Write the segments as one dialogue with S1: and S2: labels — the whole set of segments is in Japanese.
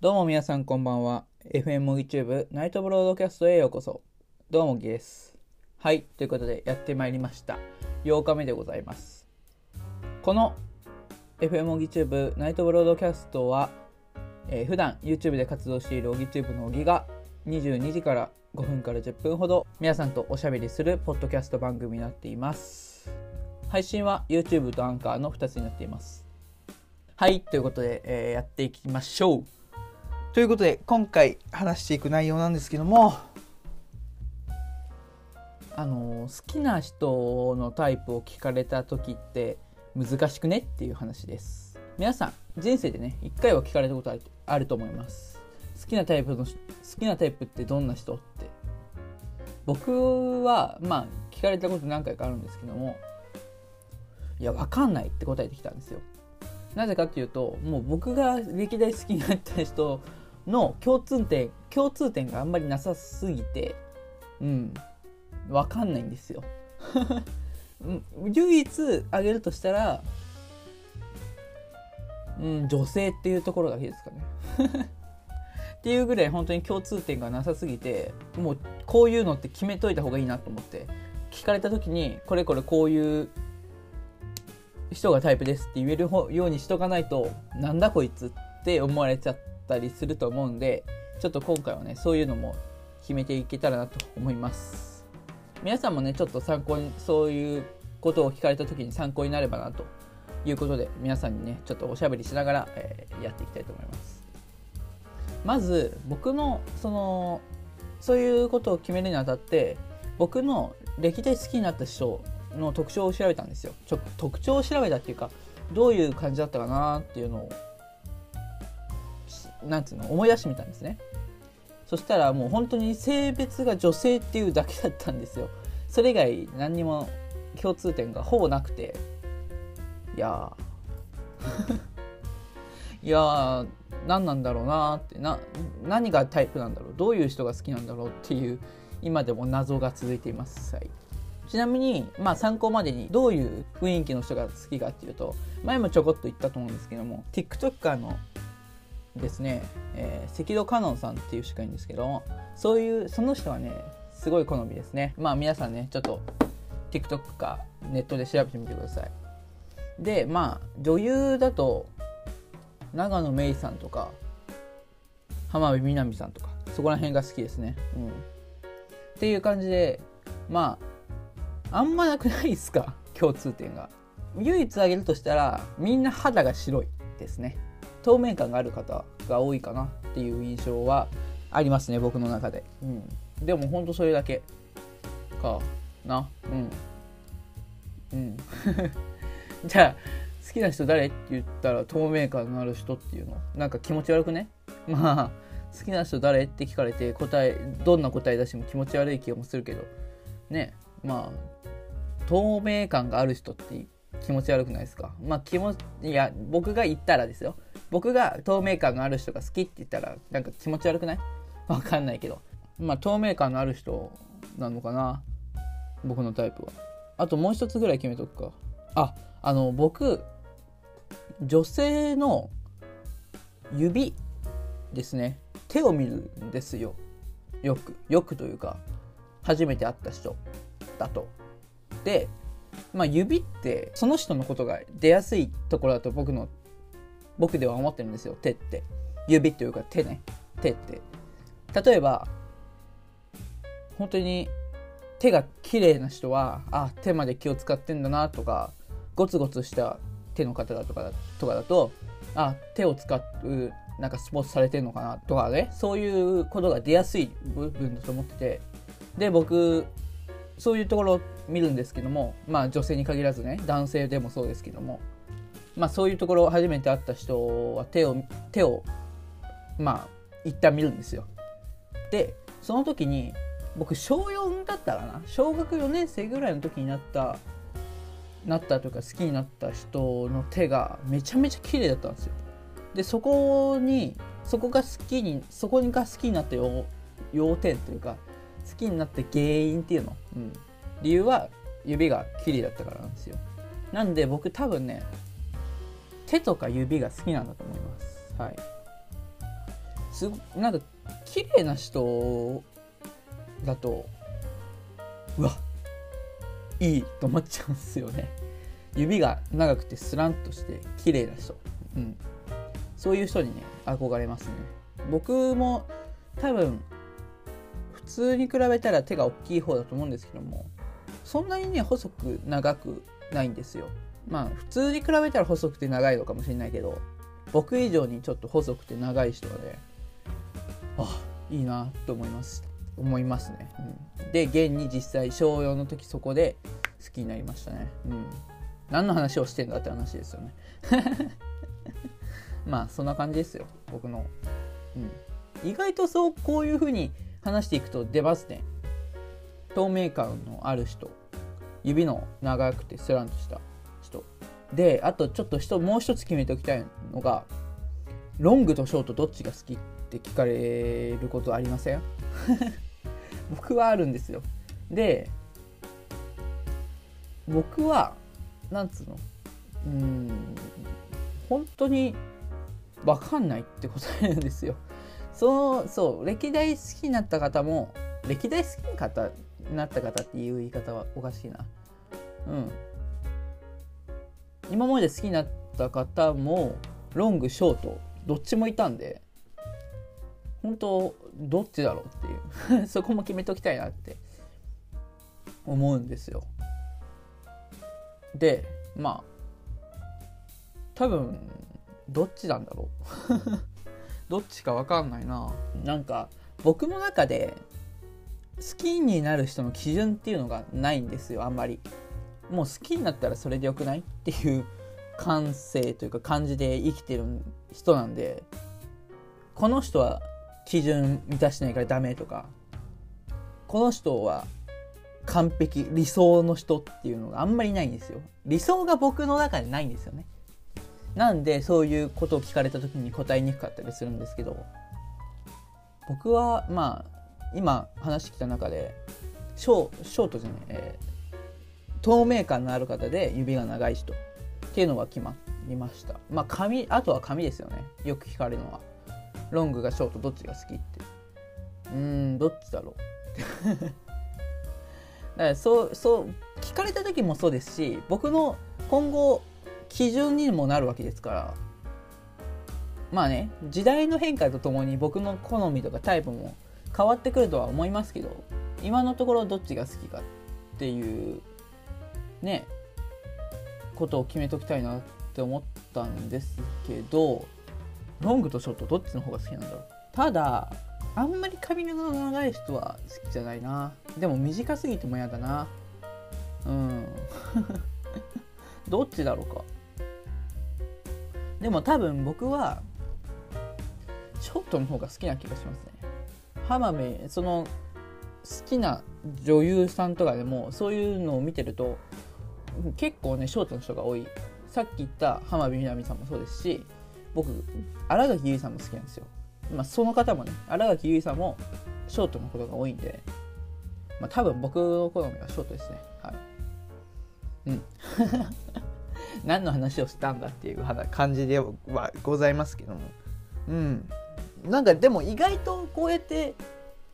S1: どうも皆さんこんばんは。FM 模擬チューブナイトブロードキャストへようこそ。どうもオギです。はい、ということでやってまいりました。8日目でございます。この FM オギチューブナイトブロードキャストは、えー普段 YouTube で活動しているオギチューブのオギが22時から5分から10分ほど皆さんとおしゃべりするポッドキャスト番組になっています。配信は YouTube とアンカーの2つになっています。はい、ということで、えーやっていきましょう。ということで今回話していく内容なんですけどもあの好きな人のタイプを聞かれた時って難しくねっていう話です。皆さん人生でね一回は聞かれたことあると思います。好きなタイプの好きなタイプってどんな人って。僕はまあ聞かれたこと何回かあるんですけどもいやわかんないって答えてきたんですよ。なぜかっていうともう僕が歴代好きになった人の共通点共通点があんまりなさすぎてうんわかんないんですよ。唯一挙げるとしたらうん女性っていうところだけですかね。っていうぐらい本当に共通点がなさすぎてもうこういうのって決めといた方がいいなと思って。聞かれた時にこれこれこういう人がタイプですって言えるようにしとかないとなんだこいつって思われちゃったりすると思うんでちょっと今回はねそういうのも決めていけたらなと思います。皆さんもねちょっと参考にそういうことを聞かれた時に参考になればなということで皆さんにねちょっとおしゃべりしながら、えーやっていきたいと思います。まず僕のそのそういうことを決めるにあたって僕の歴代好きになった人の特徴を調べたんですよ。ちょ特徴を調べたっていうかどういう感じだったかなっていうのをなんつうの思い出してみたんですね。そしたらもう本当に性別が女性っていうだけだったんですよ。それ以外何にも共通点がほぼなくて。いや いやー何なんだろうなーって。な何がタイプなんだろう。どういう人が好きなんだろうっていう今でも謎が続いています、はい、ちなみに、まあ、参考までにどういう雰囲気の人が好きかっていうと前もちょこっと言ったと思うんですけども TikToker のですね、えー赤道カノンさんっていう人がいるんですけどもそういうその人はねすごい好みですね。まあ皆さんねちょっと TikTok かネットで調べてみてください。でまあ女優だと長野芽郁さんとか浜辺美波さんとかそこら辺が好きですね。うん。っていう感じでまああんまなくないですか？共通点が。唯一挙げるとしたらみんな肌が白いですね。透明感がある方が多いかなっていう印象はありますね僕の中で、うん、でもほんとそれだけかな。うん。うん。じゃあ好きな人誰って言ったら透明感のある人っていうの？なんか気持ち悪くね？まあ好きな人誰って聞かれて答えどんな答え出しても気持ち悪い気もするけど。ね。まあ透明感がある人って気持ち悪くないですか？まあ気持ちいや僕が言ったらですよ。僕が透明感がある人が好きって言ったらなんか気持ち悪くない？わかんないけど。まあ透明感のある人なのかな？僕のタイプは。あともう一つぐらい決めとくか。ああの僕女性の指ですね。手を見るんですよ。よく。よくというか初めて会った人だと。でまあ指ってその人のことが出やすいところだと僕の僕では思ってるんですよ。手って。指というか手ね。手って。例えば本当に手が綺麗な人はあ手まで気を使ってんだなとかゴツゴツした手の方だとかだとかだとあ手を使うなんかスポーツされてるのかなとかね。そういうことが出やすい部分だと思ってて。で僕そういうところを見るんですけどもまあ女性に限らずね男性でもそうですけどもまあそういうところを初めて会った人は手を手をまあ一旦見るんですよ。でその時に僕小4だったかな？小学4年生ぐらいの時になったなったというか好きになった人の手がめちゃめちゃ綺麗だったんですよ。でそこにそこが好きにそこが好きになった要要点というか好きになった原因っていうの、うん、理由は指が綺麗だったからなんですよ。なんで僕多分ね手とか指が好きなんだと思います。はい。すなんか綺麗な人だとうわいいと思っちゃうんですよね。指が長くてスランとして綺麗な人、うん、そういう人にね憧れますね。僕も多分普通に比べたら手が大きい方だと思うんですけどもそんなにね細く長くないんですよ。まあ普通に比べたら細くて長いのかもしれないけど僕以上にちょっと細くて長い人はねあいいなと思います。思いますね、うん、で現に実際小4の時そこで好きになりましたね。うん。何の話をしてんだって話ですよね。まあそんな感じですよ。僕の、うん、意外とそうこういう風に話していくと出ますね。透明感のある人。指の長くてスランとした。人。であとちょっと人もう一つ決めておきたいのがロングとショートどっちが好きって聞かれることありません？僕はあるんですよ。で僕はなんつうの？うん本当に分かんないって答えるんですよ。そのそう歴代好きになった方も歴代好きになった方っていう言い方はおかしいな。うん。今まで好きになった方もロングショートどっちもいたんで本当どっちだろうっていう。そこも決めときたいなって思うんですよ。でまあ多分どっちなんだろう。どっちか分かんないな。なんか僕の中で好きになる人の基準っていうのがないんですよあんまり。もう好きになったらそれでよくないっていう感性というか感じで生きてる人なんでこの人は基準満たしてないからダメとかこの人は完璧理想の人っていうのがあんまりないんですよ。理想が僕の中でないんですよね。なんでそういうことを聞かれた時に答えにくかったりするんですけど僕はまあ今話してきた中でショショートじゃない、えー、透明感のある方で指が長い人っていうのが決まりました。まあ髪あとは髪ですよね。よく聞かれるのは。ロングがショートどっちが好きって。うんどっちだろう。だからそうそう聞かれた時もそうですし僕の今後基準にもなるわけですから。まあね時代の変化とともに僕の好みとかタイプも変わってくるとは思いますけど今のところどっちが好きかっていうねことを決めときたいなって思ったんですけどロングとショートどっちの方が好きなんだろう？ただあんまり髪の長い人は好きじゃないな。でも短すぎても嫌だな。うん。どっちだろうか？でも多分僕はショートの方が好きな気がしますね。浜辺その好きな女優さんとかでもそういうのを見てると結構ねショートの人が多い。さっき言った浜辺美波さんもそうですし僕新垣結衣さんも好きなんですよ、まあ、その方もね新垣結衣さんもショートのことが多いんで、まあ、多分僕の好みはショートですね。はい。うん。何の話をしたんだっていう感じではございますけども。うん。なんかでも意外とこうやって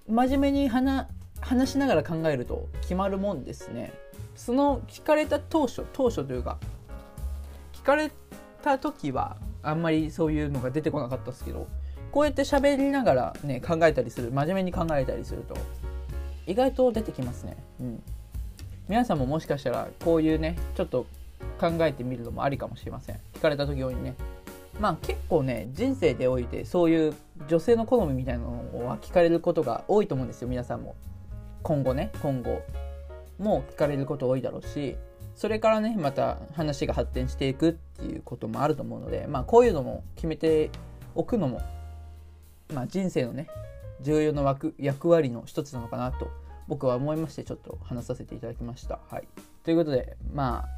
S1: 真面目に話話しながら考えると決まるもんですね。その聞かれた当初当初というか聞かれた時はあんまりそういうのが出てこなかったですけどこうやって喋りながらね考えたりする真面目に考えたりすると意外と出てきますね。うん。皆さんももしかしたらこういうねちょっと考えてみるのもありかもしれません。聞かれた時にね。まあ結構ね人生でおいてそういう女性の好みみたいなのは聞かれることが多いと思うんですよ皆さんも。今後ね今後も聞かれること多いだろうしそれからねまた話が発展していくっていうこともあると思うのでまあこういうのも決めておくのもまあ人生のね重要な枠役割の一つなのかなと僕は思いましてちょっと話させていただきました。はい、ということでまあ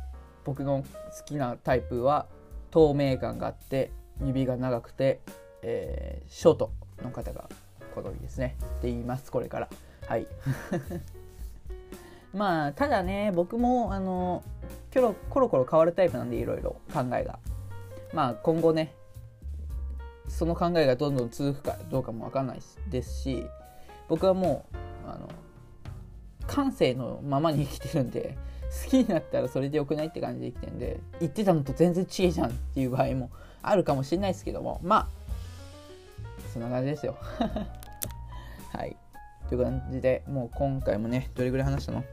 S1: 僕の好きなタイプは透明感があって指が長くて、えー、ショートの方が好みですね。って言いますこれから。はい。まあただね僕もあのコロコロコロ変わるタイプなんでいろいろ考えが。まあ今後ねその考えがどんどん続くかどうかも分かんないですし僕はもうあの感性のままに生きてるんで好きになったらそれでよくないって感じで生きてるんで言ってたのと全然違えじゃんっていう場合もあるかもしれないですけどもまあそんな感じですよ。はい。という感じでもう今回もねどれぐらい話したの？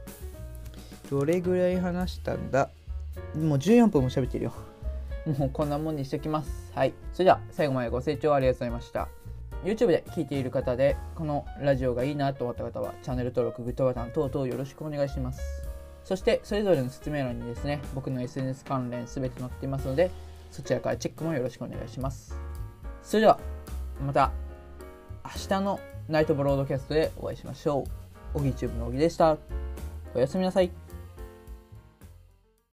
S1: どれぐらい話したんだ？もう14分も喋ってるよ。もうこんなもんにしておきます。はい。それでは最後までご清聴ありがとうございました。YouTube で聞いている方でこのラジオがいいなと思った方はチャンネル登録グッドボタン等々よろしくお願いします。そしてそれぞれの説明欄にですね僕の SNS 関連全て載っていますのでそちらからチェックもよろしくお願いします。それではまた明日のナイトブロードキャストでお会いしましょう。オギチューブの小木でした。おやすみなさい。